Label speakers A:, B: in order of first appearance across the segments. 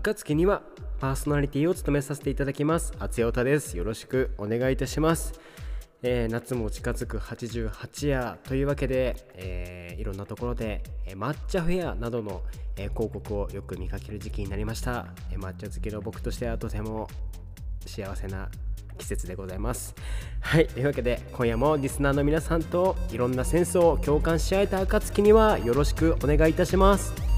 A: 暁にはパーソナリティを務めさせていただきます。厚代太です。よろしくお願いいたします、えー夏も近づく88夜というわけで、えーいろんなところで、えー抹茶フェアなどの、えー広告をよく見かける時期になりました、えー抹茶好きの僕としてはとても幸せな季節でございます。はいというわけで今夜もリスナーの皆さんといろんなセンスを共感し合えた暁にはよろしくお願いいたします。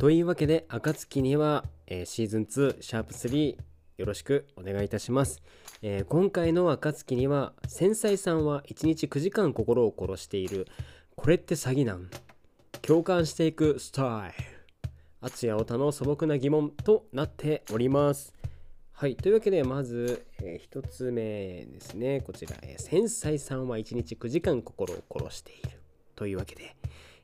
A: というわけで暁には、えーシーズン2シャープ3よろしくお願いいたします、えー今回の暁には繊細さんは1日9時間心を殺しているこれって詐欺なん？共感していくスタイル。厚谷太の素朴な疑問となっております。はいというわけでまず、え1つ目ですね。こちら、えー繊細さんは1日9時間心を殺している。というわけで、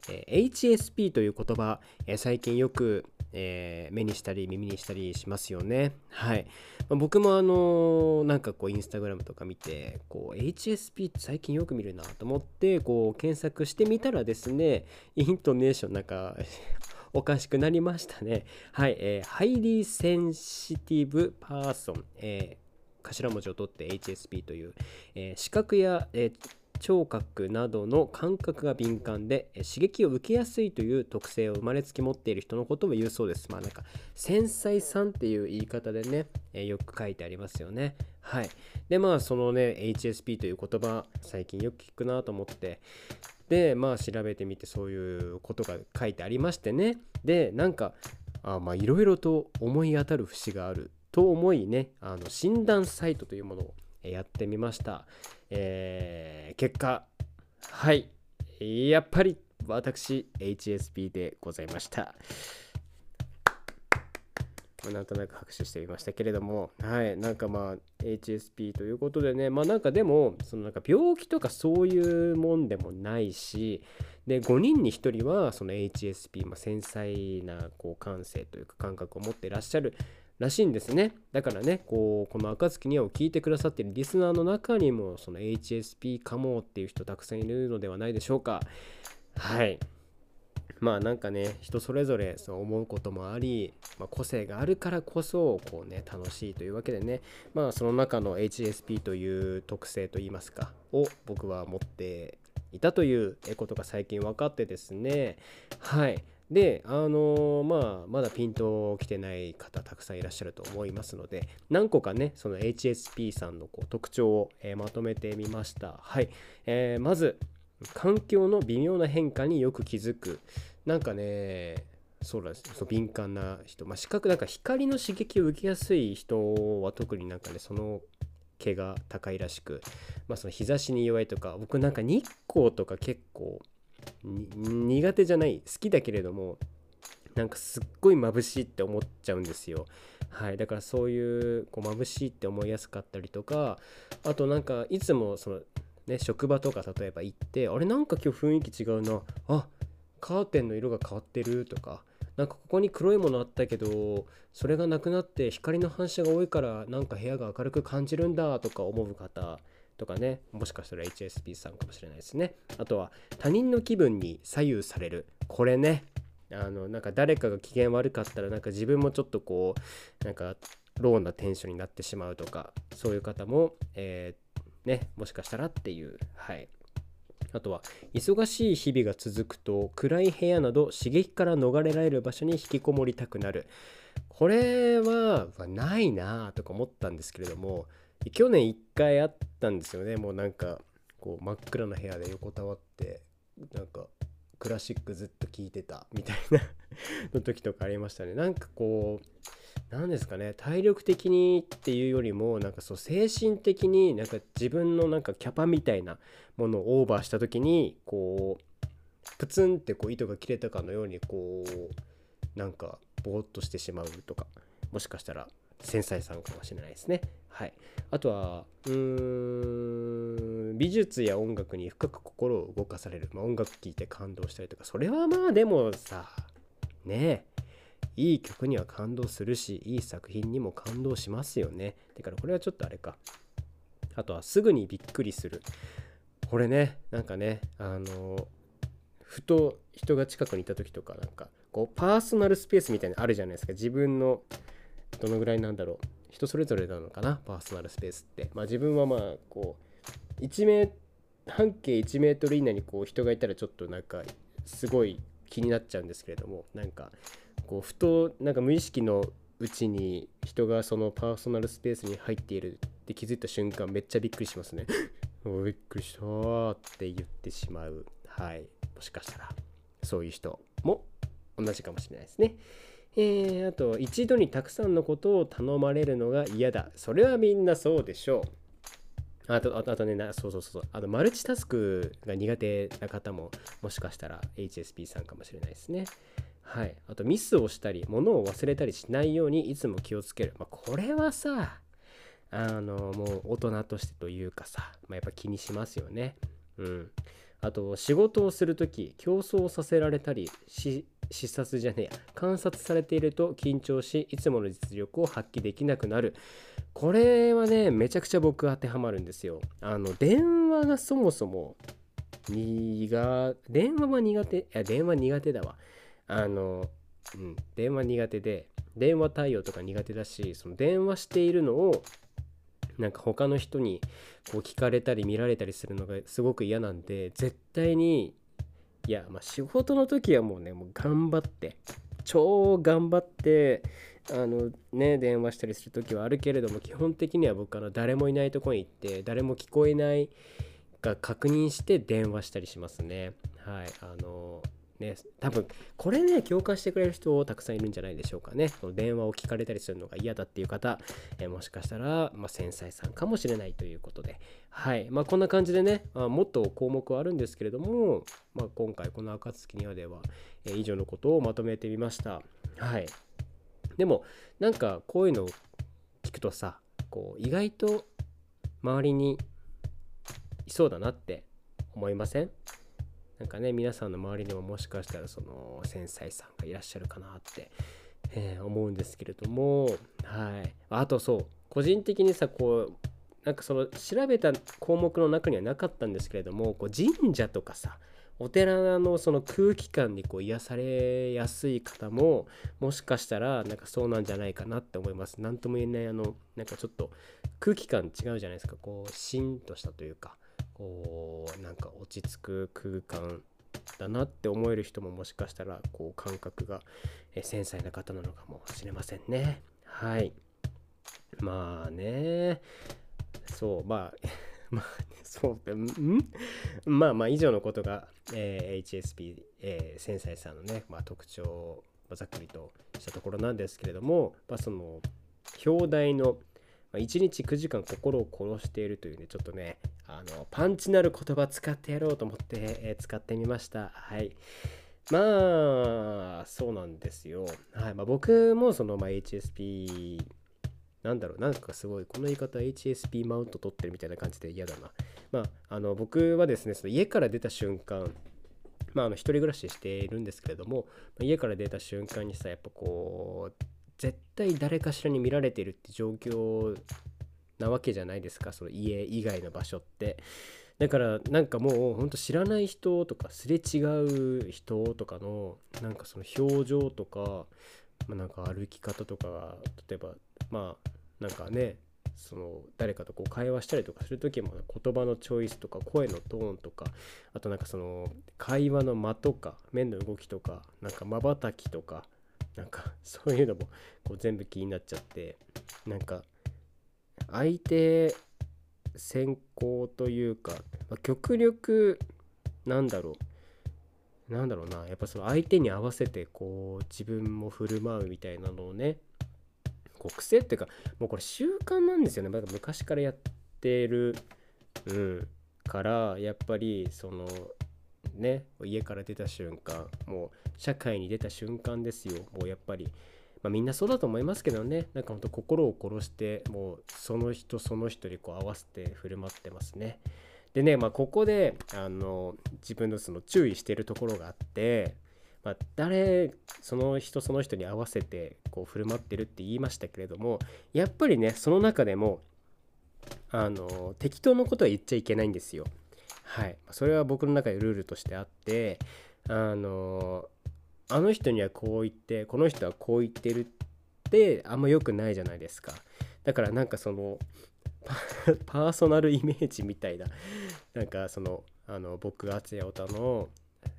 A: HSP という言葉、最近よく、目にしたり耳にしたりしますよね。はい。僕もあのなんかこうインスタグラムとか見て、こう HSP って最近よく見るなと思って、こう検索してみたらですね、イントネーションなんか おかしくなりましたね。はい。え、 Highly Sensitive Person、頭文字を取って HSP という、えー視覚や、えー聴覚などの感覚が敏感で刺激を受けやすいという特性を生まれつき持っている人のことを言うそうです。まあなんか繊細さんっていう言い方でね、えーよく書いてありますよね。はい。でまあそのね HSP という言葉最近よく聞くなと思ってでまあ調べてみてそういうことが書いてありましてねでなんかあまあいろいろと思い当たる節があると思いねあの診断サイトというものをやってみました、えー結果はい。やっぱり私 HSP でございました。なんとなく拍手してみましたけれどもはい。なんかまあ HSP ということでねまあなんかでもそのなんか病気とかそういうもんでもないしで5人に1人はその HSP、まあ、繊細なこう感性というか感覚を持ってらっしゃるらしいんですね。だからねこうこの「暁には」を聞いてくださっているリスナーの中にもその HSP かもっていう人たくさんいるのではないでしょうか。はい。まあなんかね人それぞれそう思うこともあり、まあ、個性があるからこそこうね楽しいというわけでね。まあその中の HSP という特性といいますかを僕は持っていたということが最近分かってですね。はい。であのーまあまだピンときてない方たくさんいらっしゃると思いますので何個かねその HSP さんのこう特徴を、えーまとめてみました。はい、えーまず環境の微妙な変化によく気づく。なんかねそうなんです。そう敏感な人、まあ、視覚なんか光の刺激を受けやすい人は特になんかねその毛が高いらしく、まあ、その日差しに弱いとか僕なんか日光とか結構苦手じゃない好きだけれどもなんかすっごい眩しいって思っちゃうんですよ。はい、だからそういうこう眩しいって思いやすかったりとかあとなんかいつもそのね職場とか例えば行ってあれなんか今日雰囲気違うなあカーテンの色が変わってるとかなんかここに黒いものあったけどそれがなくなって光の反射が多いからなんか部屋が明るく感じるんだとか思う方とかねもしかしたら HSP さんかもしれないですね。あとは他人の気分に左右される。これねあのなんか誰かが機嫌悪かったらなんか自分もちょっとこうなんかローなテンションになってしまうとかそういう方も、えーねもしかしたらっていう。はい。あとは忙しい日々が続くと暗い部屋など刺激から逃れられる場所に引きこもりたくなる。これははないなとか思ったんですけれども去年1回あったんですよね。もうなんかこう真っ暗な部屋で横たわってなんかクラシックずっと聴いてたみたいなの時とかありましたね。なんかこう何ですかね。体力的にっていうよりもなんかそう精神的になんか自分のなんかキャパみたいなものをオーバーした時にこうプツンってこう糸が切れたかのようにこうなんかぼーっとしてしまうとかもしかしたら繊細さんかもしれないですね。はい、あとはうーん美術や音楽に深く心を動かされる、まあ、音楽聴いて感動したりとか。それはまあでもさねえいい曲には感動するしいい作品にも感動しますよね。だからこれはちょっとあれか。あとはすぐにびっくりする。これねなんかねあのふと人が近くにいた時とかなんかこうパーソナルスペースみたいなのあるじゃないですか。自分のどのぐらいなんだろう。人それぞれなのかな。パーソナルスペースって。まあ自分はまあこう1メ半径1メートル以内にこう人がいたらちょっとなんかすごい気になっちゃうんですけれどもなんかこうふとなんか無意識のうちに人がそのパーソナルスペースに入っているって気づいた瞬間めっちゃびっくりしますね。びっくりしたって言ってしまう。はい。もしかしたら。そういう人も同じかもしれないですね。えー、あと一度にたくさんのことを頼まれるのが嫌だ。それはみんなそうでしょう。あと、あとね、そうそうそう。あと、マルチタスクが苦手な方も、もしかしたら HSP さんかもしれないですね。はい。あと、ミスをしたり、物を忘れたりしないようにいつも気をつける。まあ、これはさ、あの、もう大人としてというかさ、まあ、やっぱ気にしますよね。うん。あと、仕事をするとき、競争させられたりし、視察じゃねえや。観察されていると緊張しいつもの実力を発揮できなくなる。これはねめちゃくちゃ僕当てはまるんですよ。あの電話がそもそも苦電話は苦手いや電話苦手だわ。あのうん電話苦手で電話対応とか苦手だしその電話しているのをなんか他の人にこう聞かれたり見られたりするのがすごく嫌なんで絶対にいや、まあ、仕事の時はもうね、もう頑張って、超頑張って、あのね、電話したりする時はあるけれども、基本的には僕、あの誰もいないとこに行って、誰も聞こえないか確認して電話したりしますね。はい。あのね、多分これね共感してくれる人たくさんいるんじゃないでしょうかね。その電話を聞かれたりするのが嫌だっていう方、えもしかしたら、まあ、繊細さんかもしれないということで、はい。まあ、こんな感じでね、まあ、もっと項目はあるんですけれども、まあ、今回この暁にはでは、え以上のことをまとめてみました。はい、でもなんかこういうのを聞くとさこう意外と周りにいそうだなって思いません？なんかね皆さんの周りにももしかしたらその繊細さんがいらっしゃるかなって、えー、思うんですけれども。はい。あとそう個人的にさこうなんかその調べた項目の中にはなかったんですけれどもこう神社とかさお寺のその空気感にこう癒されやすい方ももしかしたらなんかそうなんじゃないかなって思います。何とも言えないあのなんかちょっと空気感違うじゃないですかこうシンとしたというかこうなんか落ち着く空間だなって思える人ももしかしたらこう感覚が繊細な方なのかもしれませんね。はい。まあね。そう、まあ、まあ、そう、んまあまあ以上のことが、えー、HSP、えー、繊細さんのね、まあ、特徴をざっくりとしたところなんですけれども、まあ、その表題の1日9時間心を殺しているというね、ちょっとね、あのパンチなる言葉使ってやろうと思って、えー、使ってみました。はい。まあ、そうなんですよ。はい。まあ、僕もその、まあ、HSP、なんだろう、なんかすごい、この言い方 HSP マウント取ってるみたいな感じで嫌だな。まあ、あの僕はですね、その家から出た瞬間、まあ、あの一人暮らししているんですけれども、家から出た瞬間にさ、やっぱこう、絶対誰かしらに見られてるって状況なわけじゃないですかその家以外の場所ってだからなんかもうほんと知らない人とかすれ違う人とかのなんかその表情とか、まあ、なんか歩き方とかが例えばまあなんかねその誰かとこう会話したりとかする時も言葉のチョイスとか声のトーンとかあとなんかその会話の間とか面の動きとかなんかまばたきとかなんかそういうのもこう全部気になっちゃってなんか相手先行というか、ま、極力なんだろうなんだろうなやっぱその相手に合わせてこう自分も振る舞うみたいなのをねこう癖っていうかもうこれ習慣なんですよね、ま、昔からやってる、うん、からやっぱりそのね家から出た瞬間もう社会に出た瞬間ですよ。もうやっぱり、まあ、みんなそうだと思いますけどね。なんかほんと心を殺してもうその人その人にこう合わせて振る舞ってますね。でね、まあ、ここであの自分のその注意してるところがあってまあ、誰その人その人に合わせてこう振る舞ってるって言いましたけれどもやっぱりねその中でもあの適当なことは言っちゃいけないんですよ。はい、それは僕の中でルールとしてあってあのあの人にはこう言ってこの人はこう言ってるってあんま良くないじゃないですか。だからなんかそのパーソナルイメージみたいななんかそのあの僕敦也太の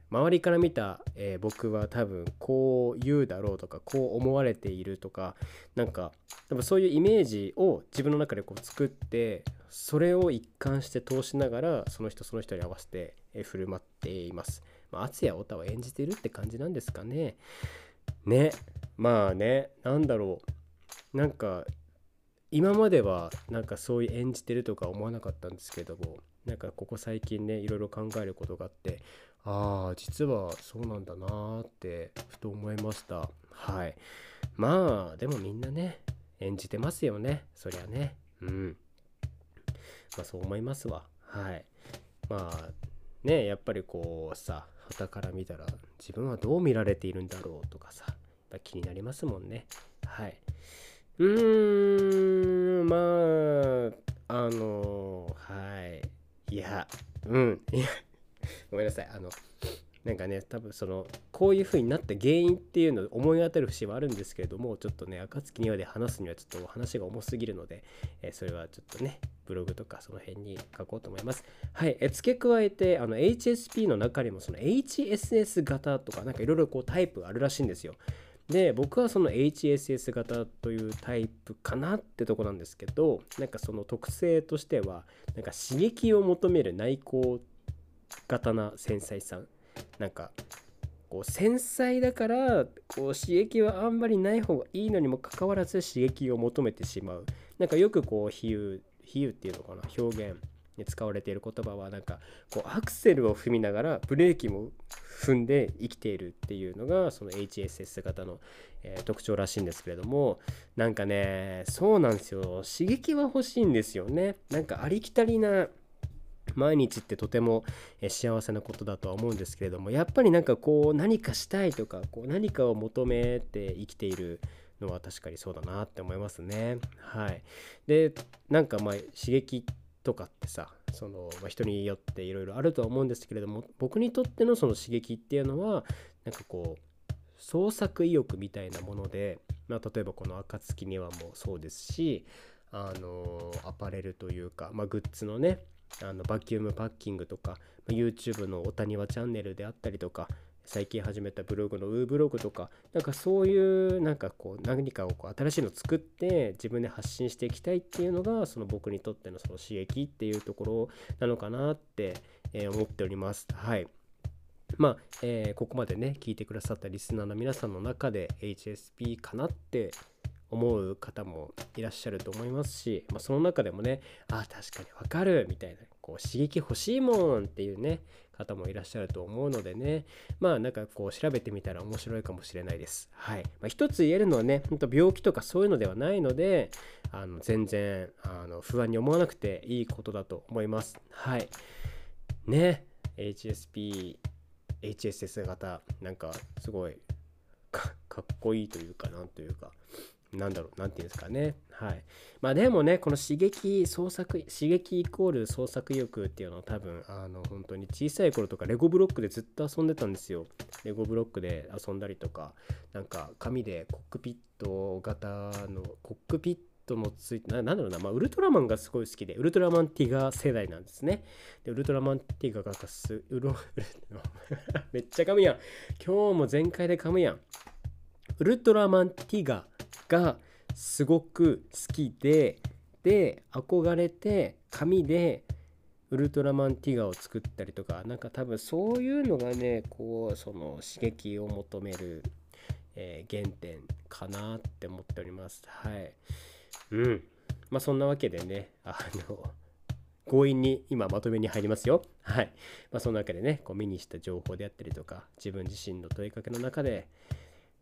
A: 周りから見た、えー、僕は多分こう言うだろうとかこう思われているとかなんか多分そういうイメージを自分の中でこう作ってそれを一貫して通しながらその人その人に合わせて、えー、振る舞っています。まあ、敦也太田を演じてるって感じなんですかね。ねまあねなんだろうなんか今まではなんかそういう演じてるとか思わなかったんですけどもなんかここ最近ねいろいろ考えることがあってああ実はそうなんだなーってふと思いました。はい。まあでもみんなね演じてますよね。そりゃね。うん。まあそう思いますわ。はい。まあねやっぱりこうさ旗から見たら自分はどう見られているんだろうとかさ気になりますもんね。はい。うーんまああのはい。いやうん。いやごめんなさいあのなんかね多分そのこういう風になった原因っていうのを思い当たる節はあるんですけれどもちょっとね暁にはで話すにはちょっと話が重すぎるので、えー、それはちょっとねブログとかその辺に書こうと思います。はい、え付け加えてあの HSP の中にもその HSS 型とかなんかいろいろこうタイプあるらしいんですよ。で僕はその HSS 型というタイプかなってとこなんですけどなんかその特性としてはなんか刺激を求める内向型な繊細さんなんかこう繊細だからこう刺激はあんまりない方がいいのにもかかわらず刺激を求めてしまう。なんかよくこう比喩比喩っていうのかな表現に使われている言葉はなんかこうアクセルを踏みながらブレーキも踏んで生きているっていうのがその HSS 型の、え、特徴らしいんですけれどもなんかねそうなんですよ。刺激は欲しいんですよね。なんかありきたりな毎日ってとても幸せなことだとは思うんですけれどもやっぱりなんかこう何かしたいとかこう何かを求めて生きているのは確かにそうだなって思いますね。はい、でなんかまあ刺激とかってさその、まあ、人によっていろいろあるとは思うんですけれども僕にとってのその刺激っていうのはなんかこう創作意欲みたいなもので、まあ、例えばこの「暁には」もそうですしあのアパレルというか、まあ、グッズのねあのバキュームパッキングとか YouTube のおたにわチャンネルであったりとか最近始めたブログのウーブログとかなんかそういうなんかこう何かをこう新しいの作って自分で発信していきたいっていうのがその僕にとってのその刺激っていうところなのかなって、え思っております。はい。まあ、えー、ここまでね聞いてくださったリスナーの皆さんの中で HSP かなって思う方もいらっしゃると思いますし、まあ、その中でもねあ確かにわかるみたいなこう刺激欲しいもんっていうね方もいらっしゃると思うのでねまあなんかこう調べてみたら面白いかもしれないです。はい。まあ、一つ言えるのはねほんと病気とかそういうのではないのであの全然あの不安に思わなくていいことだと思います。はい。ね HSP HSS 型なんかすごいかっこいいというかなんというかなんだろう、なんていうんですかね。はい。まあでもね、この刺激、創作、刺激イコール創作意欲っていうのは多分、あの、本当に小さい頃とかレゴブロックでずっと遊んでたんですよ。レゴブロックで遊んだりとか、なんか紙でコックピット型の、コックピットもついてな、なんだろうな、まあ、ウルトラマンがすごい好きで、ウルトラマンティガー世代なんですね。で、ウルトラマンティガーがす、うろ、めっちゃ噛むやん。今日も全開で噛むやん。ウルトラマンティガがすごく好きでで憧れて紙でウルトラマンティガを作ったりとかなんか多分そういうのがねこうその刺激を求める、えー、原点かなって思っております。はい。うん。まあそんなわけでねあの強引に今まとめに入りますよ。はい。まあそんなわけでねこう目にした情報であったりとか自分自身の問いかけの中で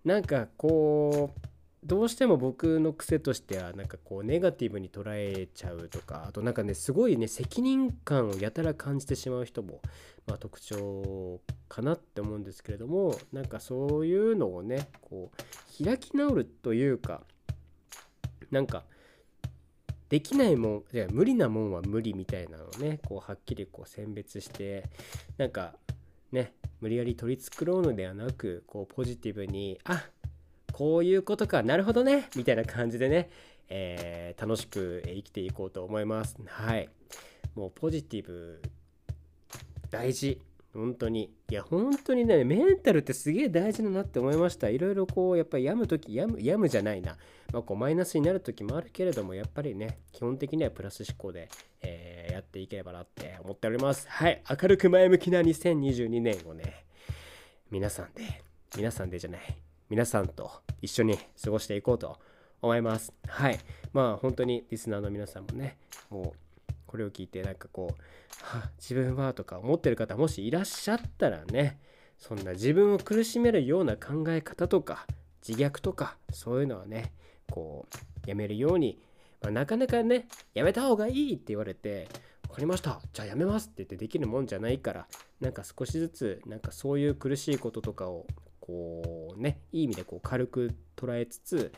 A: なんかこうどうしても僕の癖としてはなんかこうネガティブに捉えちゃうとかあとなんかねすごいね責任感をやたら感じてしまう人も、ま、特徴かなって思うんですけれどもなんかそういうのをねこう開き直るというかなんかできないもんいや無理なもんは無理みたいなのをねこうはっきりこう選別してなんかね無理やり取り繕うのではなくこうポジティブにあこういうことかなるほどねみたいな感じでね、えー、楽しく生きていこうと思います。はい。もうポジティブ大事。本当に。いや本当にねメンタルってすげえ大事だなって思いました。いろいろこうやっぱり病む時病む病むじゃないな、まあ、こうマイナスになる時もあるけれどもやっぱりね基本的にはプラス思考で、えー、やっていければなって思っております。はい。明るく前向きな2022年をね皆さんで皆さんでじゃない皆さんと一緒に過ごしていこうと思います。はい。まあ本当にリスナーの皆さんもね、もうこれを聞いてなんかこう、自分はとか思ってる方もしいらっしゃったらね、そんな自分を苦しめるような考え方とか自虐とかそういうのはね、こうやめるように、まあ、なかなかね、やめた方がいいって言われて、分かりましたじゃあやめますって言ってできるもんじゃないからなんか少しずつなんかそういう苦しいこととかをこうねいい意味でこう軽く捉えつつ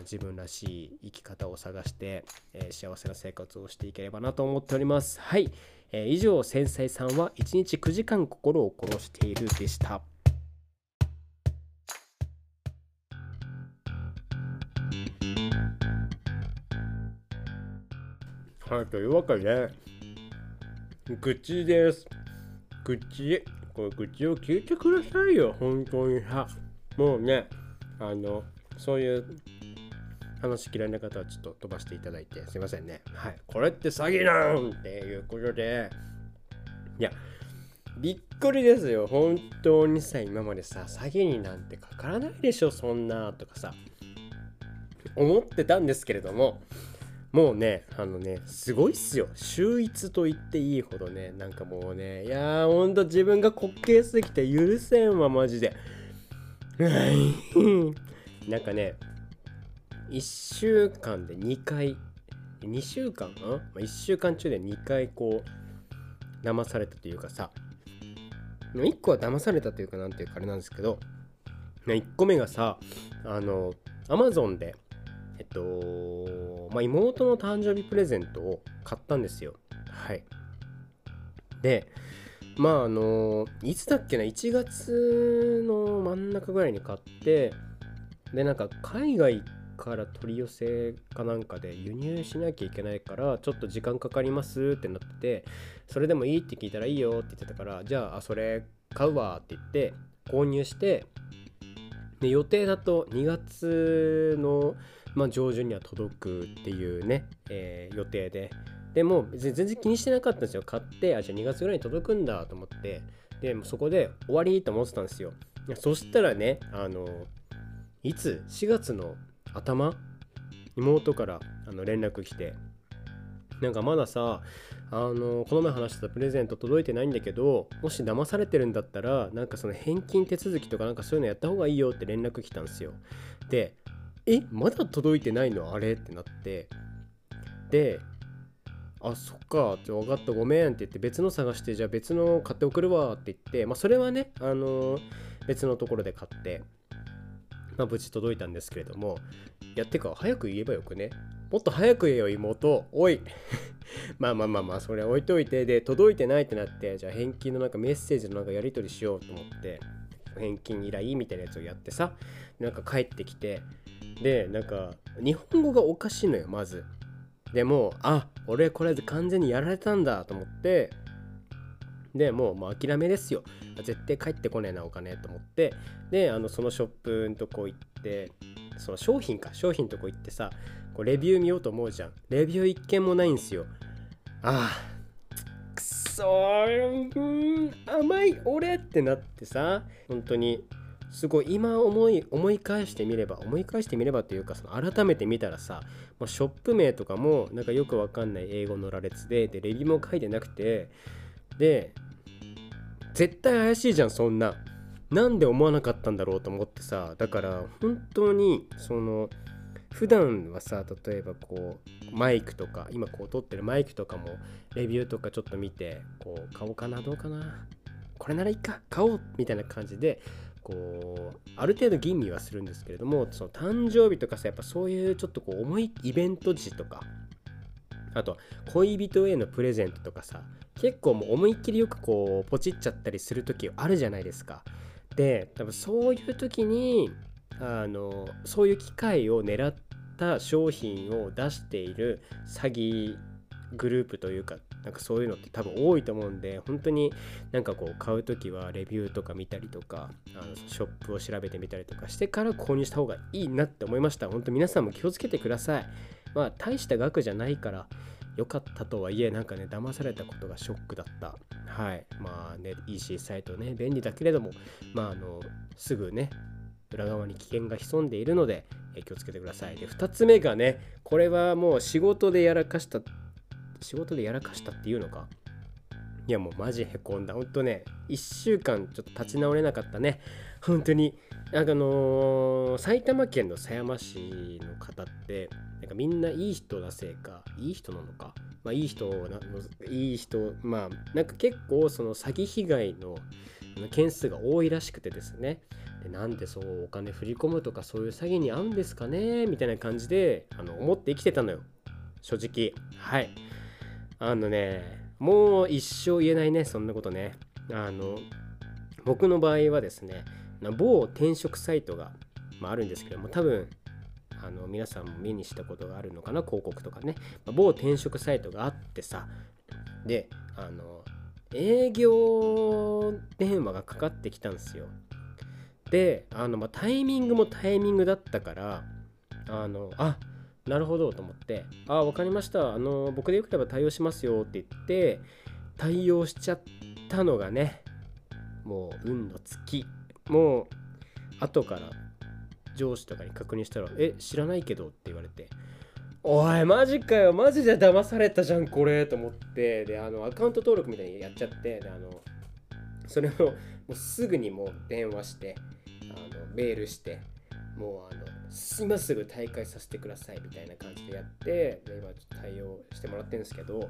A: 自分らしい生き方を探して、えー、幸せな生活をしていければなと思っております。はい、えー、以上繊細さんは1日9時間心を殺しているでした。はいというわけで愚痴です。愚痴これ愚痴を聞いてくださいよ本当に。さもうねあのそういう話嫌いな方はちょっと飛ばしていただいてすいませんね。はい。これって詐欺なんっていうことで。いやびっくりですよ。本当にさ今までさ詐欺になんてかからないでしょそんなとかさ思ってたんですけれども。もうね、あのね、すごいっすよ。秀逸と言っていいほどね、なんかもうね、いやー、ほんと自分が滑稽すぎて許せんわ、マジで。なんかね、1週間で2回、2週間？かな、ま、1週間中で2回こう、騙されたというかさ、1個は騙されたというかなんていうかあれなんですけど、1個目がさ、あの、アマゾンで、えっと、まあ、妹の誕生日プレゼントを買ったんですよ。はい。で、まああの、いつだっけな、1月の真ん中ぐらいに買って、で、なんか海外行ってから取り寄せかなんかで輸入しなきゃいけないからちょっと時間かかりますってなっててそれでもいいって聞いたらいいよって言ってたからじゃあそれ買うわって言って購入してで予定だと2月のまあ、上旬には届くっていうね、えー、予定で。でも全然気にしてなかったんですよ。買ってあじゃあ2月ぐらいに届くんだと思って。でもそこで終わりと思ってたんですよ。そしたらねあのいつ？4月の頭？妹からあの連絡来て。なんかまださあのこの前話してたプレゼント届いてないんだけどもし騙されてるんだったらなんかその返金手続きとかなんかそういうのやった方がいいよって連絡来たんですよ。でえ？まだ届いてないの？あれ？ってなって。であそっかじゃ分かったごめんって言って別の探してじゃあ別の買って送るわって言ってまあそれはねあの、別のところで買って。まあ無事届いたんですけれどもいやてか早く言えばよくね。もっと早く言えよ妹。おい。まあまあまあまあそれ置いといて。で届いてないってなってじゃあ返金のなんかメッセージのなんかやり取りしようと思って返金依頼みたいなやつをやってさなんか帰ってきてでなんか日本語がおかしいのよまず。でもあ俺これ完全にやられたんだと思ってでもうもう諦めですよ。絶対帰ってこねえなお金と思って。であのそのショップのとこ行ってその商品か。商品のとこ行ってさこうレビュー見ようと思うじゃん。レビュー一件もないんすよ。ああくそー甘い俺ってなってさ本当にすごい今思い思い返してみれば思い返してみればというかその改めて見たらさもうショップ名とかもなんかよくわかんない英語の羅列ででレビューも書いてなくてで絶対怪しいじゃんそんな。なんで思わなかったんだろうと思ってさだから本当にその普段はさ例えばこうマイクとか今こう撮ってるマイクとかもレビューとかちょっと見てこう買おうかなどうかなこれならいいか買おうみたいな感じでこうある程度吟味はするんですけれどもその誕生日とかさやっぱそういうちょっとこう重いイベント時とかあと恋人へのプレゼントとかさ結構もう思いっきりよくこうポチっちゃったりする時あるじゃないですか。で多分そういう時にあのそういう機会を狙った商品を出している詐欺グループというかなんかそういうのって多分多いと思うんで本当になんかこう買う時はレビューとか見たりとかあのショップを調べてみたりとかしてから購入した方がいいなって思いました本当皆さんも気をつけてくださいまあ大した額じゃないから良かったとはいえなんかね騙されたことがショックだったはいまあね EC サイトね便利だけれどもまああのすぐね裏側に危険が潜んでいるので気をつけてくださいで2つ目がねこれはもう仕事でやらかした仕事でやらかしたっていうのかいやもうマジへこんだ。ほんとね、1週間ちょっと立ち直れなかったね。本当に。あのー、埼玉県の狭山市の方って、なんかみんないい人なせいか、いい人なのか、まあいい人な、いい人、まあなんか結構その詐欺被害の件数が多いらしくてですね。でなんでそうお金振り込むとかそういう詐欺に合うんですかねみたいな感じであの思って生きてたのよ。正直。はい。あのね、もう一生言えないね、そんなことね。あの、僕の場合はですね、某転職サイトが、まあ、るんですけども、多分、あの皆さんも目にしたことがあるのかな、広告とかね。ま、某転職サイトがあってさ、で、あの、営業電話がかかってきたんですよ。で、あの、まあ、タイミングもタイミングだったから、あの、あなるほどと思って、ああ、わかりました。あの、僕でよければ対応しますよって言って、対応しちゃったのがね、もう運の尽き。もう、後から上司とかに確認したら、え、知らないけどって言われて、おい、マジかよ、マジで騙されたじゃん、これ、と思って、で、あの、アカウント登録みたいにやっちゃって、で、あの、それをもうすぐにもう電話して、あのメールして、もうあの今すぐ大会させてくださいみたいな感じでやってで今ちょっと対応してもらってるんですけど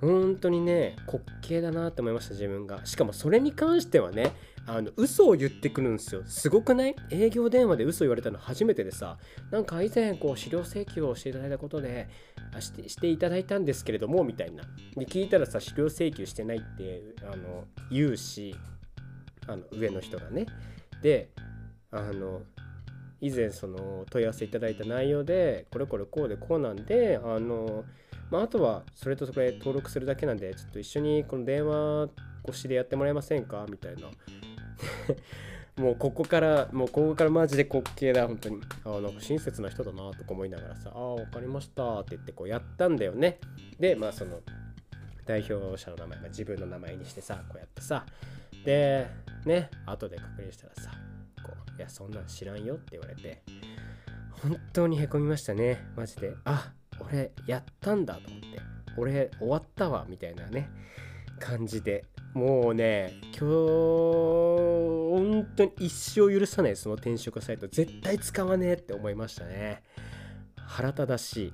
A: 本当にね滑稽だなって思いました自分が。しかもそれに関してはねあの嘘を言ってくるんですよ。すごくない？営業電話で嘘言われたの初めてでさ。なんか以前こう資料請求をしていただいたことでしてしていただいたんですけれどもみたいな。で聞いたらさ資料請求してないってあの言うしあの上の人がね。であの以前その問い合わせいただいた内容でこれこれこうでこうなんであの、まあ、あとはそれとそれ登録するだけなんでちょっと一緒にこの電話越しでやってもらえませんか？みたいな。もうここからもうここからマジで滑稽だ本当にあなんか親切な人だなとか思いながらさああ分かりましたって言ってこうやったんだよねでまあその代表者の名前が自分の名前にしてさこうやってさでね後で確認したらさこういや、そんなん知らんよって言われて、本当にへこみましたね。マジで。あ、俺やったんだと思って。俺終わったわ、みたいなね、感じで。もうね、今日、本当に一生許さない、その転職サイト。絶対使わねえって思いましたね。腹立たしい。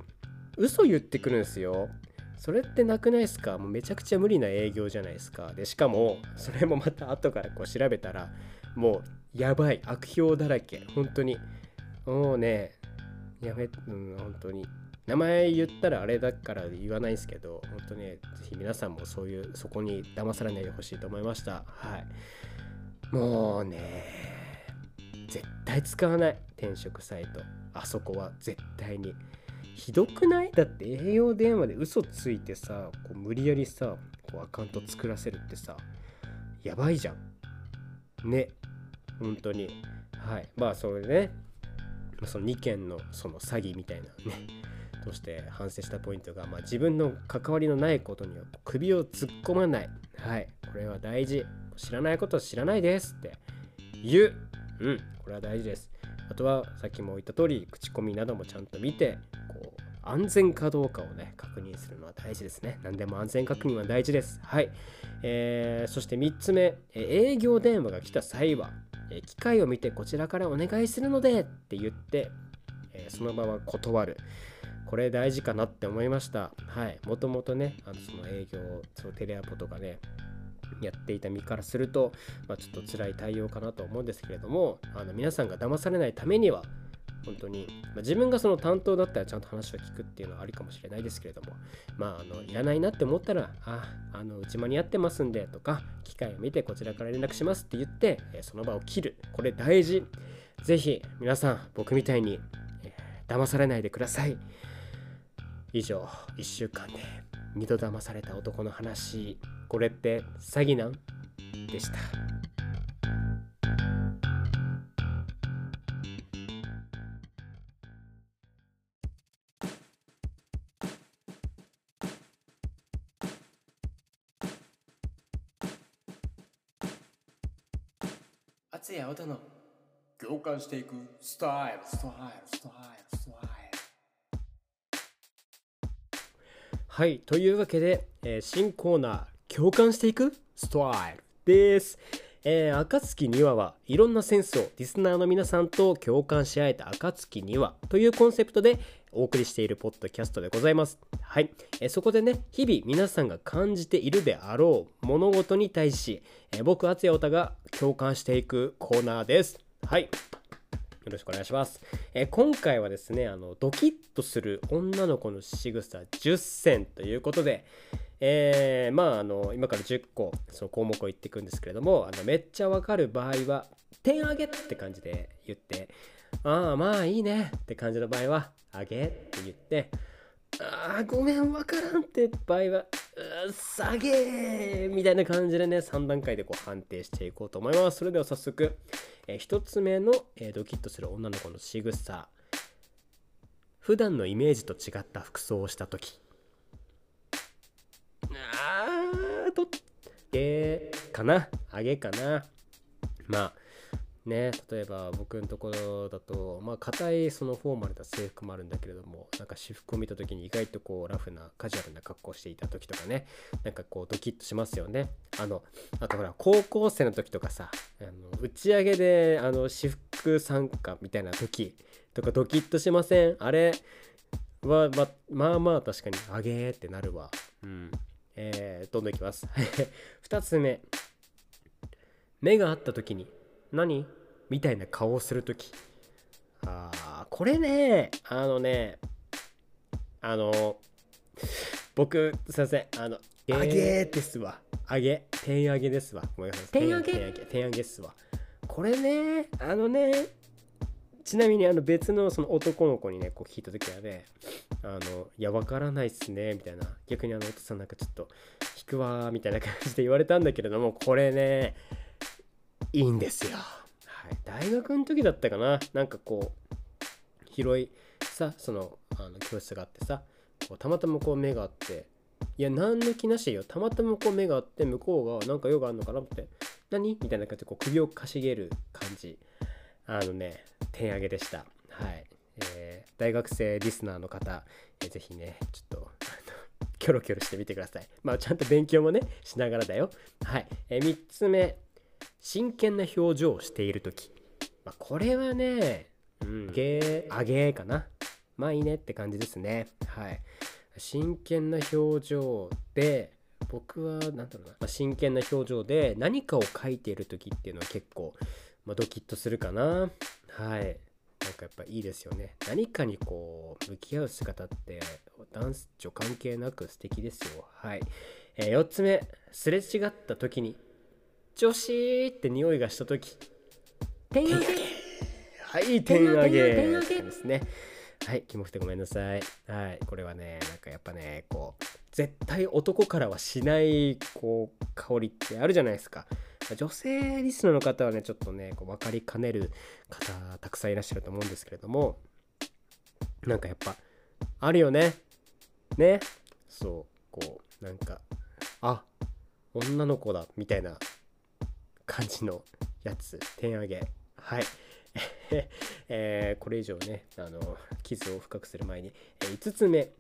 A: 嘘言ってくるんですよ。それってなくないですか？もうめちゃくちゃ無理な営業じゃないですか。で、しかも、それもまた後からこう調べたら、もうやばい悪評だらけ本当にもうねやめうん本当に名前言ったらあれだから言わないですけど本当にぜひ皆さんもそういうそこに騙されないでほしいと思いました。はい。もうね絶対使わない。転職サイト。あそこは絶対に。ひどくない？だって営業電話で嘘ついてさこう無理やりさこうアカウント作らせるってさやばいじゃん。ね。本当に。はい。まあそれでねその2件のその詐欺みたいなね。として反省したポイントが、まあ、自分の関わりのないことには首を突っ込まない。はい。これは大事。知らないことは知らないですって言う。うん。これは大事です。あとはさっきも言った通り口コミなどもちゃんと見てこう安全かどうかをね確認するのは大事ですね。何でも安全確認は大事です。はい。えー、そして3つ目、営業電話が来た際は、機械を見てこちらからお願いするのでって言って、そのまま断る。これ大事かなって思いました。はい。もともとね、あのその営業、そのテレアポとかね、やっていた身からすると、まあ、ちょっと辛い対応かなと思うんですけれども、あの皆さんが騙されないためには、本当に、まあ、自分がその担当だったらちゃんと話を聞くっていうのはありかもしれないですけれども、まあ、あのいらないなって思ったら、あ、あのうち間に合ってますんでとか、機会を見てこちらから連絡しますって言って、えその場を切る。これ大事。ぜひ皆さん、僕みたいに、えー、騙されないでください。以上、1週間で2度騙された男の話、これって詐欺なん？でした。
B: 厚谷太の共感していくスタイルスタイルスタイル
A: はいというわけで、えー、新コーナー共感していくスタイルですえー、暁にわはいろんなセンスをリスナーの皆さんと共感し合えた暁にわというコンセプトでお送りしているポッドキャストでございます。はい。えー、そこでね、日々皆さんが感じているであろう物事に対し、えー、僕、厚谷太が共感していくコーナーです。はい。よろしくお願いします。えー、今回はですね、あの、ドキッとする女の子の仕草10選ということで、えー、まああの今から10個その項目を言っていくんですけれどもあのめっちゃわかる場合は点上げって感じで言ってああまあいいねって感じの場合は上げって言ってああごめんわからんって場合は下げみたいな感じでね3段階でこう判定していこうと思います。それでは早速、えー、1つ目の、えー、ドキッとする女の子の仕草。普段のイメージと違った服装をした時。あーとげかな？あげかな？まあね例えば僕のところだとまあ硬いそのフォーマルな制服もあるんだけれどもなんか私服を見た時に意外とこうラフなカジュアルな格好をしていた時とかねなんかこうドキッとしますよねあのあとほら高校生の時とかさあの打ち上げであの私服参加みたいな時とかドキッとしません？あれはままあまあ確かにあげーってなるわうんえー、どんどんいきます。2つ目。目が合った時に、何？みたいな顔をする時。あー、これね、あのね、あの、僕、すいません、あの、あげですわ。あげ？点上げですわ。ごめんなさい。げ？点上げ。げっすわ。これね、あのね、ちなみにあの別のその男の子にね、こう聞いた時はね、あの、いや、わからないっすね、みたいな。逆にあの、お父さんなんかちょっと、引くわ、みたいな感じで言われたんだけれども、これね、いいんですよ。はい。大学の時だったかな。なんかこう、広いさ、その、あの教室があってさ、こうたまたまこう目があって、いや、何の気なしよ。たまたまこう目があって、向こうがなんか用があるのかなって、何？みたいな感じでこう首をかしげる感じ。あのね、点上げでした。はい。えー、大学生リスナーの方、えー、ぜひね、ちょっと、キョロキョロしてみてください。まあ、ちゃんと勉強もね、しながらだよ。はい。えー、3つ目、真剣な表情をしているとき。まあ、これはね、うん、ゲー、あげーかな。まあいいねって感じですね。はい。真剣な表情で、僕は、なんだろうな、まあ、真剣な表情で何かを書いている時っていうのは結構、まあ、ドキッとするかな。はい。なんかやっぱいいですよね。何かにこう、向き合う姿って、男女関係なく素敵ですよ。はい。えー、4つ目、すれ違った時に、女子って匂いがした時、点上げはい、点上げですね。はい、キモくてごめんなさい。はい、これはね、なんかやっぱね、こう、絶対男からはしない、こう、香りってあるじゃないですか。女性リスナーの方はね、ちょっとね、こう分かりかねる方、たくさんいらっしゃると思うんですけれども、なんかやっぱ、あるよね。ね。そう、こう、なんか、あ、女の子だ、みたいな感じのやつ、点上げ。はい。えーこれ以上ねあの傷を深くする前に、え5つ目。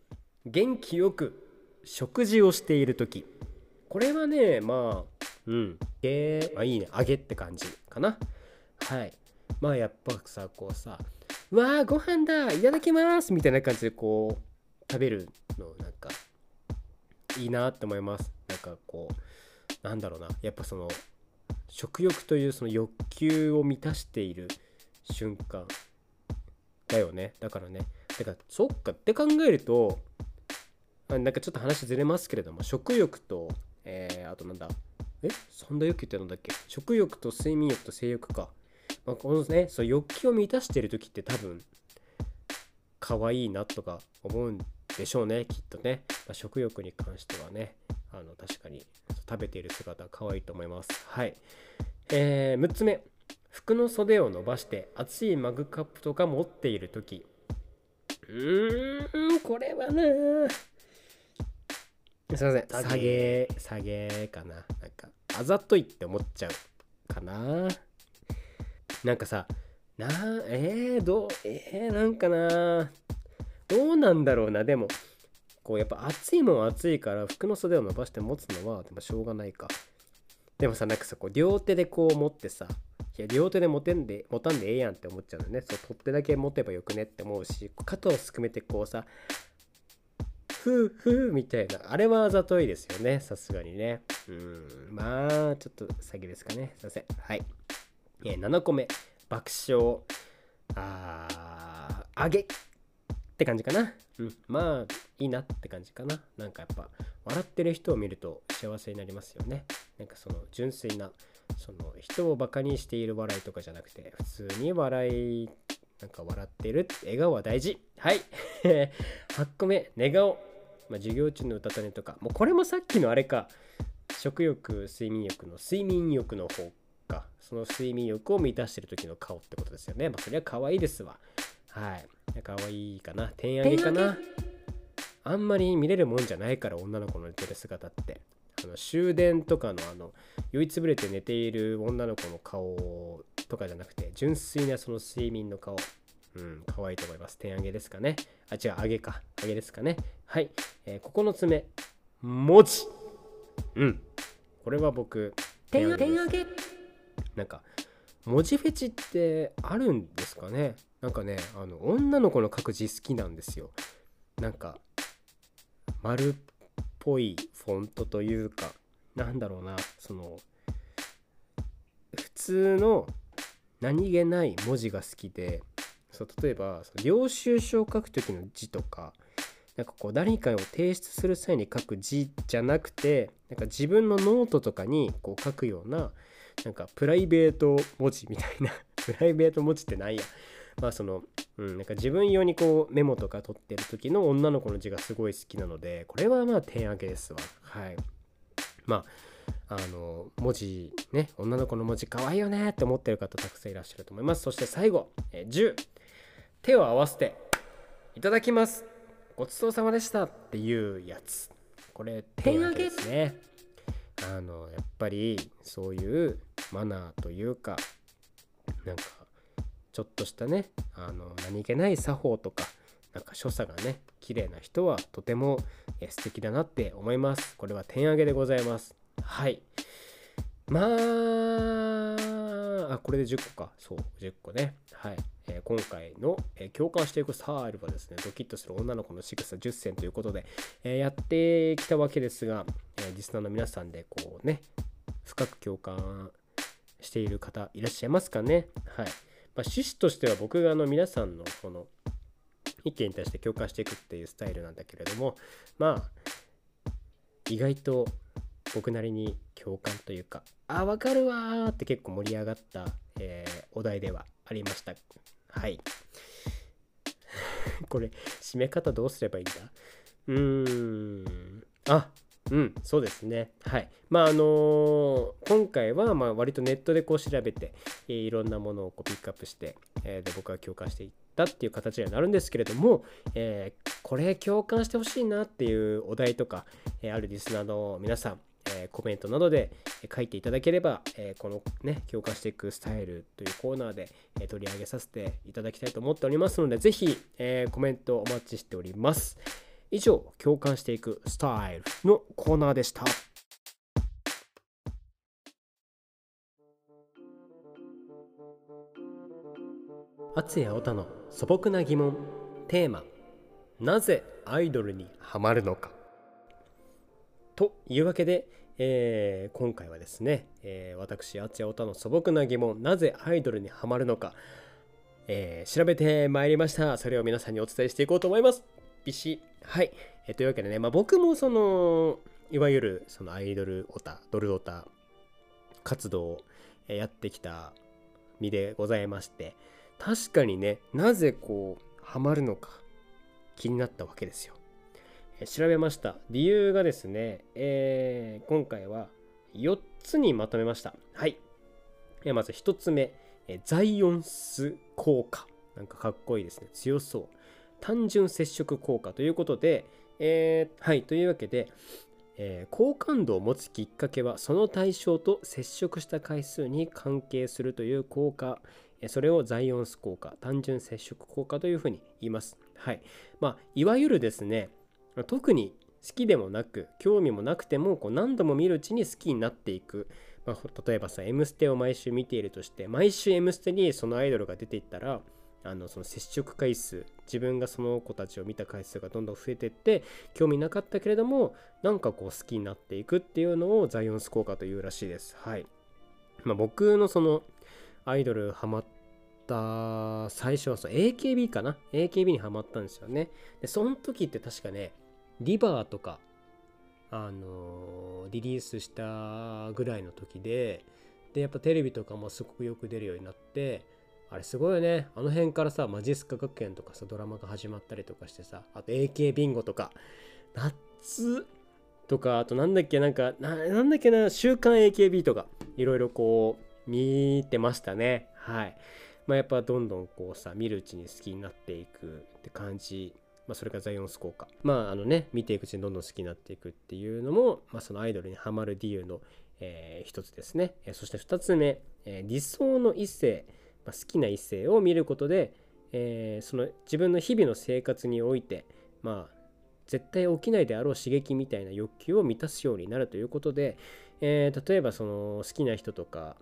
A: 元気よく食事をしている時。これはねまあうん。えー、あいいね。揚げって感じかな。はい。まあやっぱさこうさ「うわーご飯だいただきます」みたいな感じでこう食べるのなんかいいなって思います。なんかこうなんだろうな。やっぱその食欲というその欲求を満たしている瞬間だよね。だからね。だからそっかって考えるとなんかちょっと話ずれますけれども食欲とえー、あとなんだ。え？三大欲求ってなんだっけ？食欲と睡眠欲と性欲か、まあ、このねそう欲求を満たしてる時って多分可愛いなとか思うんでしょうねきっとね、まあ、食欲に関してはね。あの確かに食べている姿は可愛いと思います。はい。えー、6つ目。服の袖を伸ばして熱いマグカップとか持っている時。うーんこれはなすいません。下げ下げかな。なんかあざといって思っちゃうかな。なんかさなえー、どうえー、なんかなどうなんだろうな。でもこうやっぱ暑いもん暑いから服の袖を伸ばして持つのはでもしょうがないか。でもさなんかさこう両手でこう持ってさいや両手で持てんで持たんでええやんって思っちゃうのね。そう取っ手だけ持てばよくねって思うし肩をすくめてこうさふうふうみたいな。あれはあざといですよねさすがにね。うんまあちょっと詐欺ですかね。すいません。はい、え7個目。爆笑。あーあげ。って感じかな。うん。まあいいなって感じかな。なんかやっぱ笑ってる人を見ると幸せになりますよね。なんかその純粋なその人をバカにしている笑いとかじゃなくて普通に笑いなんか笑ってる笑顔は大事。はい。8個目寝顔、まあ、授業中の歌種とか。もうこれもさっきのあれか。食欲睡眠欲の睡眠欲の方か。その睡眠欲を満たしてる時の顔ってことですよね。まあそれは可愛いですわはい。可愛いかな。点上げかな。あんまり見れるもんじゃないから女の子の寝てる姿って。あの終電とかのあの酔いつぶれて寝ている女の子の顔とかじゃなくて純粋なその睡眠の顔。うん可愛いと思います。点上げですかね。あ違う上げか。上げですかね。はい、えー、9つ目。文字うん。これは僕点上げ。なんか文字フェチってあるんですかねなんかねあの女の子の書く字好きなんですよ。なんか丸っぽいフォントというかなんだろうなその普通の何気ない文字が好きでそう例えば領収書を書く時の字とかなんかこう何かを提出する際に書く字じゃなくてなんか自分のノートとかにこう書くようななんかプライベート文字みたいな。プライベート文字ってないや。まあその、うん、なんか自分用にこうメモとか取ってる時の女の子の字がすごい好きなのでこれはまあ点上げですわ。はい。まああの文字ね女の子の文字可愛いよねって思ってる方たくさんいらっしゃると思います。そして最後、えー10手を合わせていただきます。ごちそうさまでしたっていうやつ。これ点上げですね。あのやっぱりそういうマナーというかなんかちょっとしたねあの何気ない作法とかなんか所作がね綺麗な人はとてもえ素敵だなって思います。これは点上げでございます。はい。まああこれで10個か。そう10個ね。はい、えー今回の、えー共感していくスタイルはですねドキッとする女の子の仕草10選ということで、えーやってきたわけですが、えーリスナーの皆さんでこうね深く共感している方いらっしゃいますかね。はい、まあ、趣旨としては僕があの皆さんのこの意見に対して共感していくっていうスタイルなんだけれどもまあ意外と僕なりに共感というかあ分かるわーって結構盛り上がった、えーお題ではありました。はい。これ締め方どうすればいいんだ？うーん。あうんそうですね。はい。まああのー今回はまあ割とネットでこう調べて、えーいろんなものをこうピックアップして、えーで僕は共感していったっていう形にはなるんですけれども、えーこれ共感してほしいなっていうお題とか、えーあるリスナーの皆さん、えコメントなどで書いていただければ、えーこのね共感していくスタイルというコーナーで、えー取り上げさせていただきたいと思っておりますのでぜひ、えーコメントお待ちしております。以上共感していくスタイルのコーナーでした。厚谷太の素朴な疑問テーマなぜアイドルにハマるのか。というわけで、えー今回はですね、えー私厚谷太の素朴な疑問なぜアイドルにハマるのか、えー調べてまいりました。それを皆さんにお伝えしていこうと思います。ビシはい、えというわけでね、まあ、僕もそのいわゆるそのアイドルオタドルオタ活動をやってきた身でございまして確かにねなぜこうハマるのか気になったわけですよ。え調べました理由がですね、えー今回は4つにまとめました。はい。えまず1つ目、えザイオンス効果。なんかかっこいいですね。強そう。単純接触効果ということで、えーはい。というわけで、えー好感度を持つきっかけはその対象と接触した回数に関係するという効果えそれをザイオンス効果単純接触効果というふうに言いますはいまあいわゆるですね特に好きでもなく興味もなくてもこう何度も見るうちに好きになっていく、まあ、例えばさ「M ステ」を毎週見ているとして毎週「M ステ」にそのアイドルが出ていったらあのその接触回数自分がその子たちを見た回数がどんどん増えていって興味なかったけれどもなんかこう好きになっていくっていうのをザイオンス効果というらしいです。はい、まあ、僕のそのアイドルハマった最初はそう AKB かな？AKB にハマったんですよね。でその時って確かねリバーとかあのーリリースしたぐらいの時ででやっぱテレビとかもすごくよく出るようになってあれすごいよね。あの辺からさマジスカ学園とかさドラマが始まったりとかしてさあと AK ビンゴとか夏とかあとなんだっけなんかなんだっけな週刊 AKB とかいろいろこう見てましたね。はい。まあやっぱどんどんこうさ見るうちに好きになっていくって感じ。まあそれがザイオンス効果。まああのね見ていくうちにどんどん好きになっていくっていうのもまあそのアイドルにハマる理由の、えー一つですね、えーそして二つ目、えー理想の異性、ま、好きな異性を見ることで、えーその自分の日々の生活においてまあ絶対起きないであろう刺激みたいな欲求を満たすようになるということで、えー例えばその好きな人とか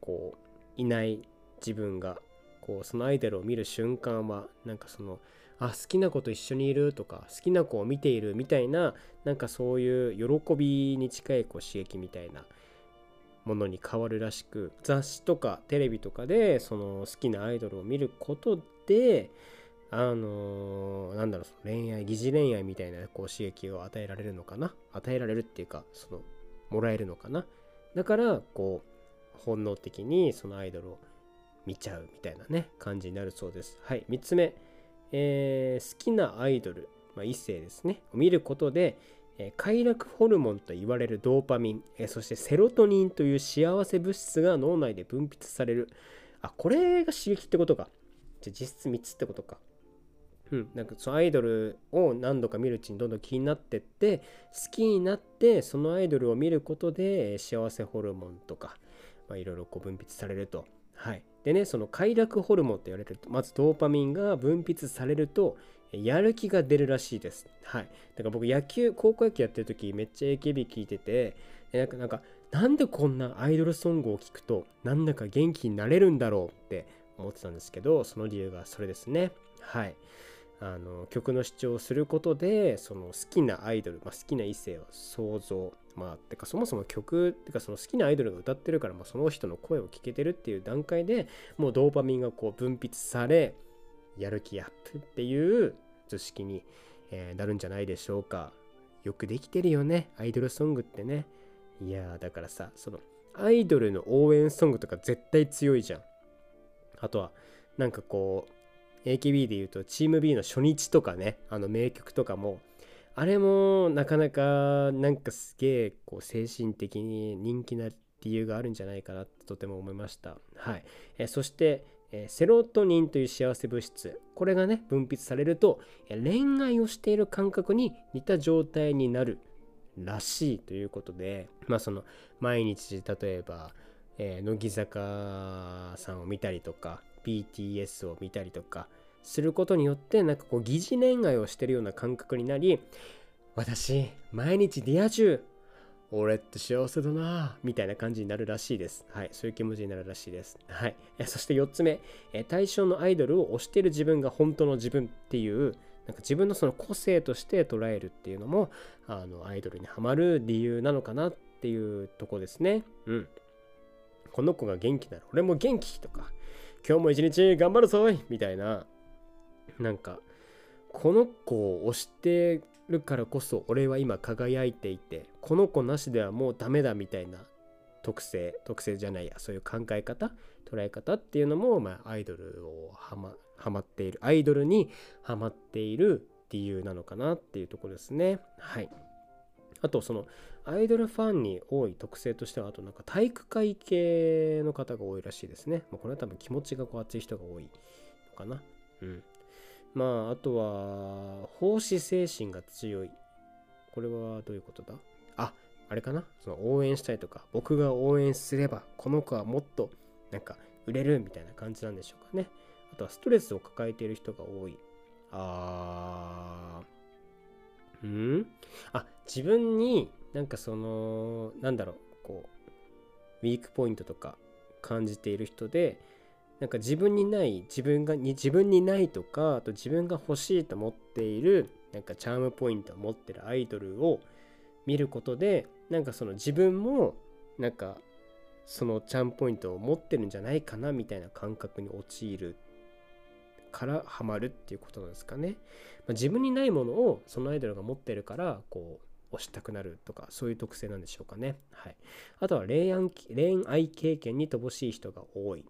A: こういない自分がこうそのアイドルを見る瞬間はなんかそのあ好きな子と一緒にいるとか好きな子を見ているみたいななんかそういう喜びに近いこう刺激みたいなものに変わるらしく雑誌とかテレビとかでその好きなアイドルを見ることであのーなんだろう恋愛疑似恋愛みたいなこう刺激を与えられるのかな？与えられるっていうかそのもらえるのかな？だからこう本能的にそのアイドルを見ちゃうみたいなね感じになるそうです。はい3つ目、えー好きなアイドル、まあ、異性ですね。を見ることで、快楽ホルモンと言われるドーパミン、そしてセロトニンという幸せ物質が脳内で分泌される。あこれが刺激ってことか。じゃ実質3つってことか。うん、なんかそのアイドルを何度か見るうちにどんどん気になってって好きになってそのアイドルを見ることで幸せホルモンとかいろいろ分泌されると。はい、でねその快楽ホルモンと言われるとまずドーパミンが分泌されるとやる気が出るらしいです。はい、だから僕野球高校野球やってる時めっちゃ AKB 聞いててなんかなんかなんでこんなアイドルソングを聴くとなんだか元気になれるんだろうって思ってたんですけどその理由がそれですね。はい。あの曲の主張をすることでその好きなアイドル、まあ、好きな異性を想像まあてかそもそも曲てかその好きなアイドルが歌ってるから、まあ、その人の声を聞けてるっていう段階でもうドーパミンがこう分泌されやる気アップっていう図式に、えーなるんじゃないでしょうか。よくできてるよね。アイドルソングってね。いやだからさそのアイドルの応援ソングとか絶対強いじゃん。あとはなんかこう AKB で言うとチーム B の初日とかね。あの名曲とかも。あれもなかなかなんかすげえこう精神的に人気な理由があるんじゃないかなととても思いました。はい、えそして、えセロトニンという幸せ物質。これがね分泌されると恋愛をしている感覚に似た状態になるらしいということでまあその毎日例えば、えー乃木坂さんを見たりとか BTS を見たりとかすることによってなんかこう疑似恋愛をしてるような感覚になり私毎日リア充俺って幸せだなみたいな感じになるらしいです。はい、そういう気持ちになるらしいです。はい。えそして4つ目、え対象のアイドルを推してる自分が本当の自分っていう、なんか自分のその個性として捉えるっていうのも、あの、アイドルにはまる理由なのかなっていうとこですね。うん。この子が元気なら俺も元気とか、今日も一日頑張るぞいみたいな、なんか、この子を推してるからこそ俺は今輝いていてこの子なしではもうダメだみたいな特性特性じゃないやそういう考え方捉え方っていうのも、まあ、アイドルをはまはまっているアイドルにはまっている理由なのかなっていうところですね。はい。あとそのアイドルファンに多い特性としてはあとなんか体育会系の方が多いらしいですね、まあ、これは多分気持ちがこう熱い人が多いのかな。うん。まあ、あとは、奉仕精神が強い。これはどういうことだ？あ、あれかな？その応援したいとか、僕が応援すれば、この子はもっと、なんか、売れるみたいな感じなんでしょうかね。あとは、ストレスを抱えている人が多い。あー、ん？あ、自分になんかその、なんだろう、こう、ウィークポイントとか感じている人で、なんか自分にない自分がに自分にないとかあと自分が欲しいと思っているなんかチャームポイントを持ってるアイドルを見ることでなんかその自分もなんかそのチャームポイントを持ってるんじゃないかなみたいな感覚に陥るからハマるっていうことなんですかね。まあ、自分にないものをそのアイドルが持ってるからこう推したくなるとかそういう特性なんでしょうかね。はい、あとは恋愛恋愛経験に乏しい人が多い。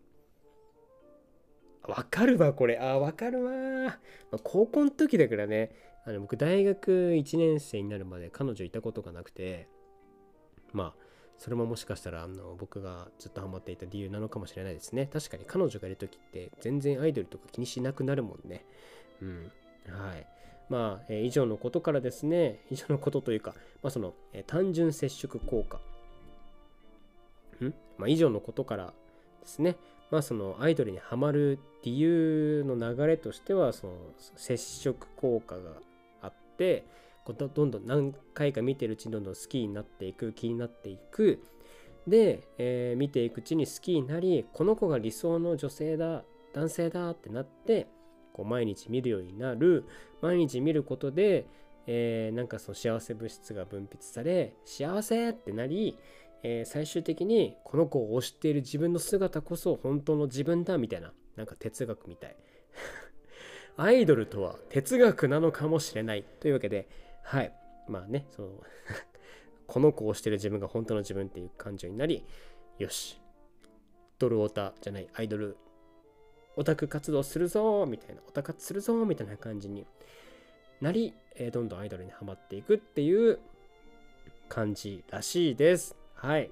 A: わかるわ、これ。あ、わかるわ、高校の時だからね、あの僕、大学1年生になるまで彼女いたことがなくて、まあ、それももしかしたらあの僕がずっとハマっていた理由なのかもしれないですね。確かに彼女がいる時って全然アイドルとか気にしなくなるもんね。うん。はい。まあ、えー以上のことからですね、以上のことというか、まあ、その、えー単純接触効果。んまあ、以上のことからですね、まあそのアイドルにはまる理由の流れとしてはその接触効果があってこうどんどん何回か見てるうちにどんどん好きになっていく気になっていく。で、えー見ていくうちに好きになりこの子が理想の女性だ男性だってなってこう毎日見るようになる。毎日見ることで、えーなんかその幸せ物質が分泌され幸せってなりえー最終的にこの子を推している自分の姿こそ本当の自分だみたいななんか哲学みたい。アイドルとは哲学なのかもしれないというわけではい。まあねその この子を推している自分が本当の自分っていう感情になりよし。ドルオタじゃないアイドルオタク活動するぞみたいなオタ活するぞみたいな感じになり、えーどんどんアイドルにはまっていくっていう感じらしいです。はい。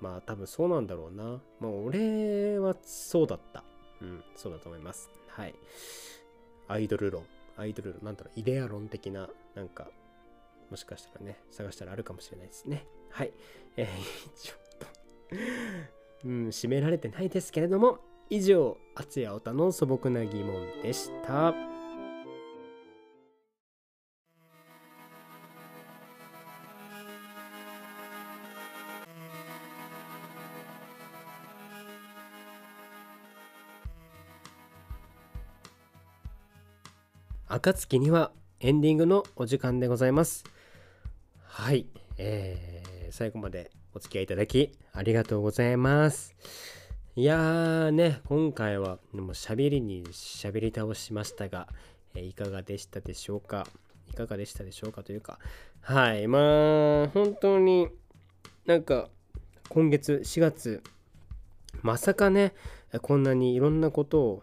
A: まあ多分そうなんだろうな。まあ俺はそうだった。うん、そうだと思います。はい。アイドル論。アイドル論、なんだろう、イデア論的な、なんか、もしかしたらね、探したらあるかもしれないですね。はい。えー、ちょっと、うん、締められてないですけれども、以上、厚やおたの素朴な疑問でした。暁にはエンディングのお時間でございます。はい、えー最後までお付き合いいただきありがとうございます。いやーね、今回はでも喋りに喋り倒しましたが、えーいかがでしたでしょうか？いかがでしたでしょうかというか、はい、まあ、本当になんか今月4月、まさかね、こんなにいろんなことを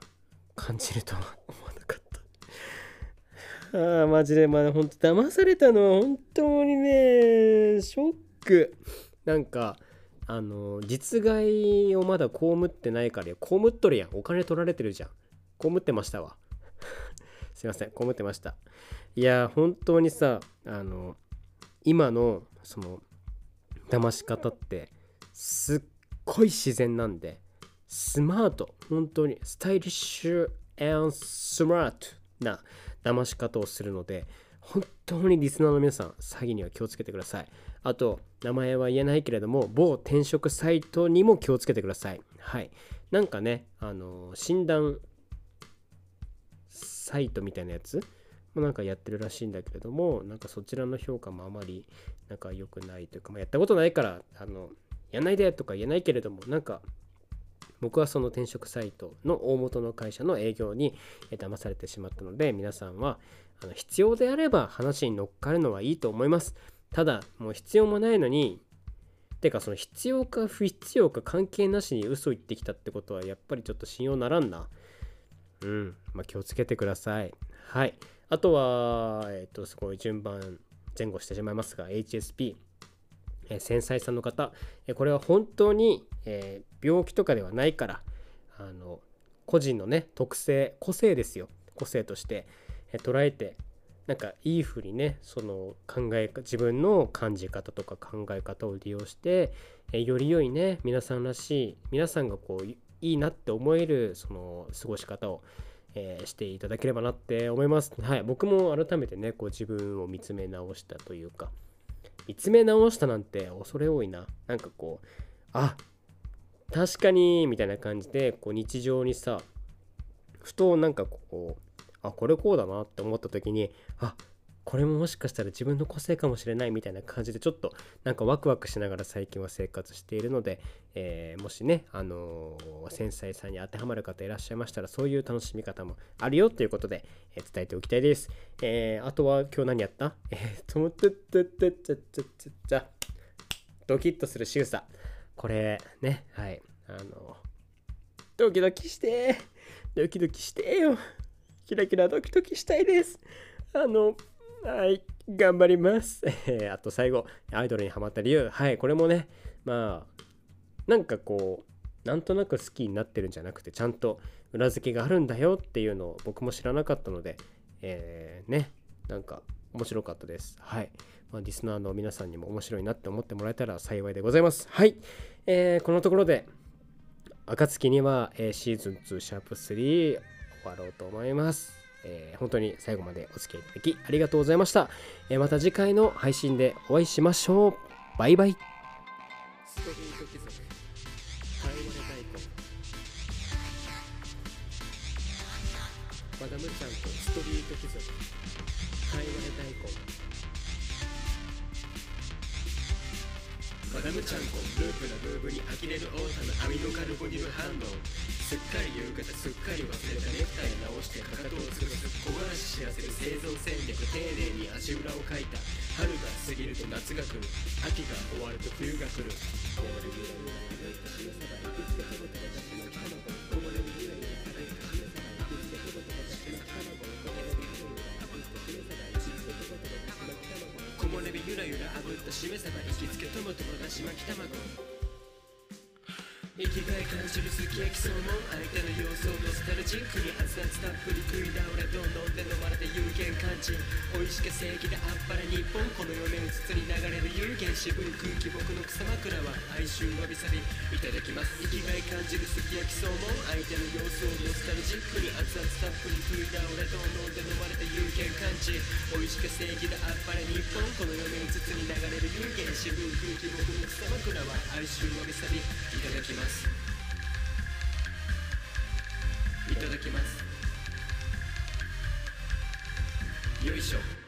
A: 感じるとは。ああ、マジで、まあ、本当騙されたのは本当にね、ショック。なんか、あの、実害をまだ被ってないから、被っとるやん。お金取られてるじゃん。被ってましたわ。すいません、被ってました。いや、本当にさ、あの、今のその騙し方ってすっごい自然なんでスマート本当にスタイリッシュスマートな騙し方をするので本当にリスナーの皆さん詐欺には気をつけてください。あと名前は言えないけれども某転職サイトにも気をつけてください。はい。なんかねあの診断サイトみたいなやつ？もなんかやってるらしいんだけれどもなんかそちらの評価もあまりなんか良くないというか、まあ、やったことないからあのやんないでとか言えないけれどもなんか僕はその転職サイトの大元の会社の営業に騙されてしまったので皆さんはあの必要であれば話に乗っかるのはいいと思います。ただもう必要もないのにてかその必要か不必要か関係なしに嘘言ってきたってことはやっぱりちょっと信用ならんな。うん。まあ気をつけてください。はい。あとはえっ、とすごい順番前後してしまいますが HSP え繊細さんの方、えこれは本当に、え病気とかではないからあの個人のね特性個性ですよ個性として、え捉えてなんかいい風にねその考え自分の感じ方とか考え方を利用して、えより良いね皆さんらしい皆さんがこういいなって思えるその過ごし方を、えしていただければなって思います。はい、僕も改めてねこう自分を見つめ直したというか見つめ直したなんて恐れ多いな。なんかこうあ確かにみたいな感じでこう日常にさふとなんかこうあこれこうだなって思った時にあこれももしかしたら自分の個性かもしれないみたいな感じでちょっとなんかワクワクしながら最近は生活しているので、えーもしね、あのー繊細さんに当てはまる方いらっしゃいましたらそういう楽しみ方もあるよということで、えー伝えておきたいです。えーあとは今日何やった？えーともってってってってってってってドキッとする仕草これねはいあのドキドキしてドキドキしてよキラキラドキドキしたいですあのはい頑張りますえ あと最後アイドルにハマった理由はいこれもねまあなんかこうなんとなく好きになってるんじゃなくてちゃんと裏付けがあるんだよっていうのを僕も知らなかったのでえーねなんか面白かったですはいまあ、リスナーの皆さんにも面白いなって思ってもらえたら幸いでございます。はい。えーこのところで、暁には、えーシーズン2シャープ3終わろうと思います。えー本当に最後までお付き合いいただきありがとうございました。えーまた次回の配信でお会いしましょう。バイバイ。ストリート貴族、ハイワレ大根。マダムちゃんとストリート貴族、ハイワレ大根。マダムちゃんこループなムーブに呆れるオータのアミノカルボニル反応すっかり夕方すっかり忘れたネクタイ直してかかとをつるす。木枯らし知らせる生存戦略丁寧に足裏をかいた春が過ぎると夏が来る秋が終わると冬が来る木漏れ日ゆらゆら炙ったしめ鯖行きつけトマトのだし巻き卵生きがい感じるすき焼きそのも相手の様子をノスタルジックに熱々たっぷり食い倒れどんどんで飲まれて有限感じ美味しか正義であっぱれ日本この世面うつつに流れる有限渋い空気僕の草枕は哀愁わびさびいただきます生きがい感じるすき焼きそのも相手の様子をノスタルジックに熱々たっぷり食い倒れどんどんで飲まれて有限感じ美味しか正義であっぱれ日本この世面うつつに流れる有限渋い空気僕の草枕は哀愁わびさびいただきますます。いただきます。よいしょ。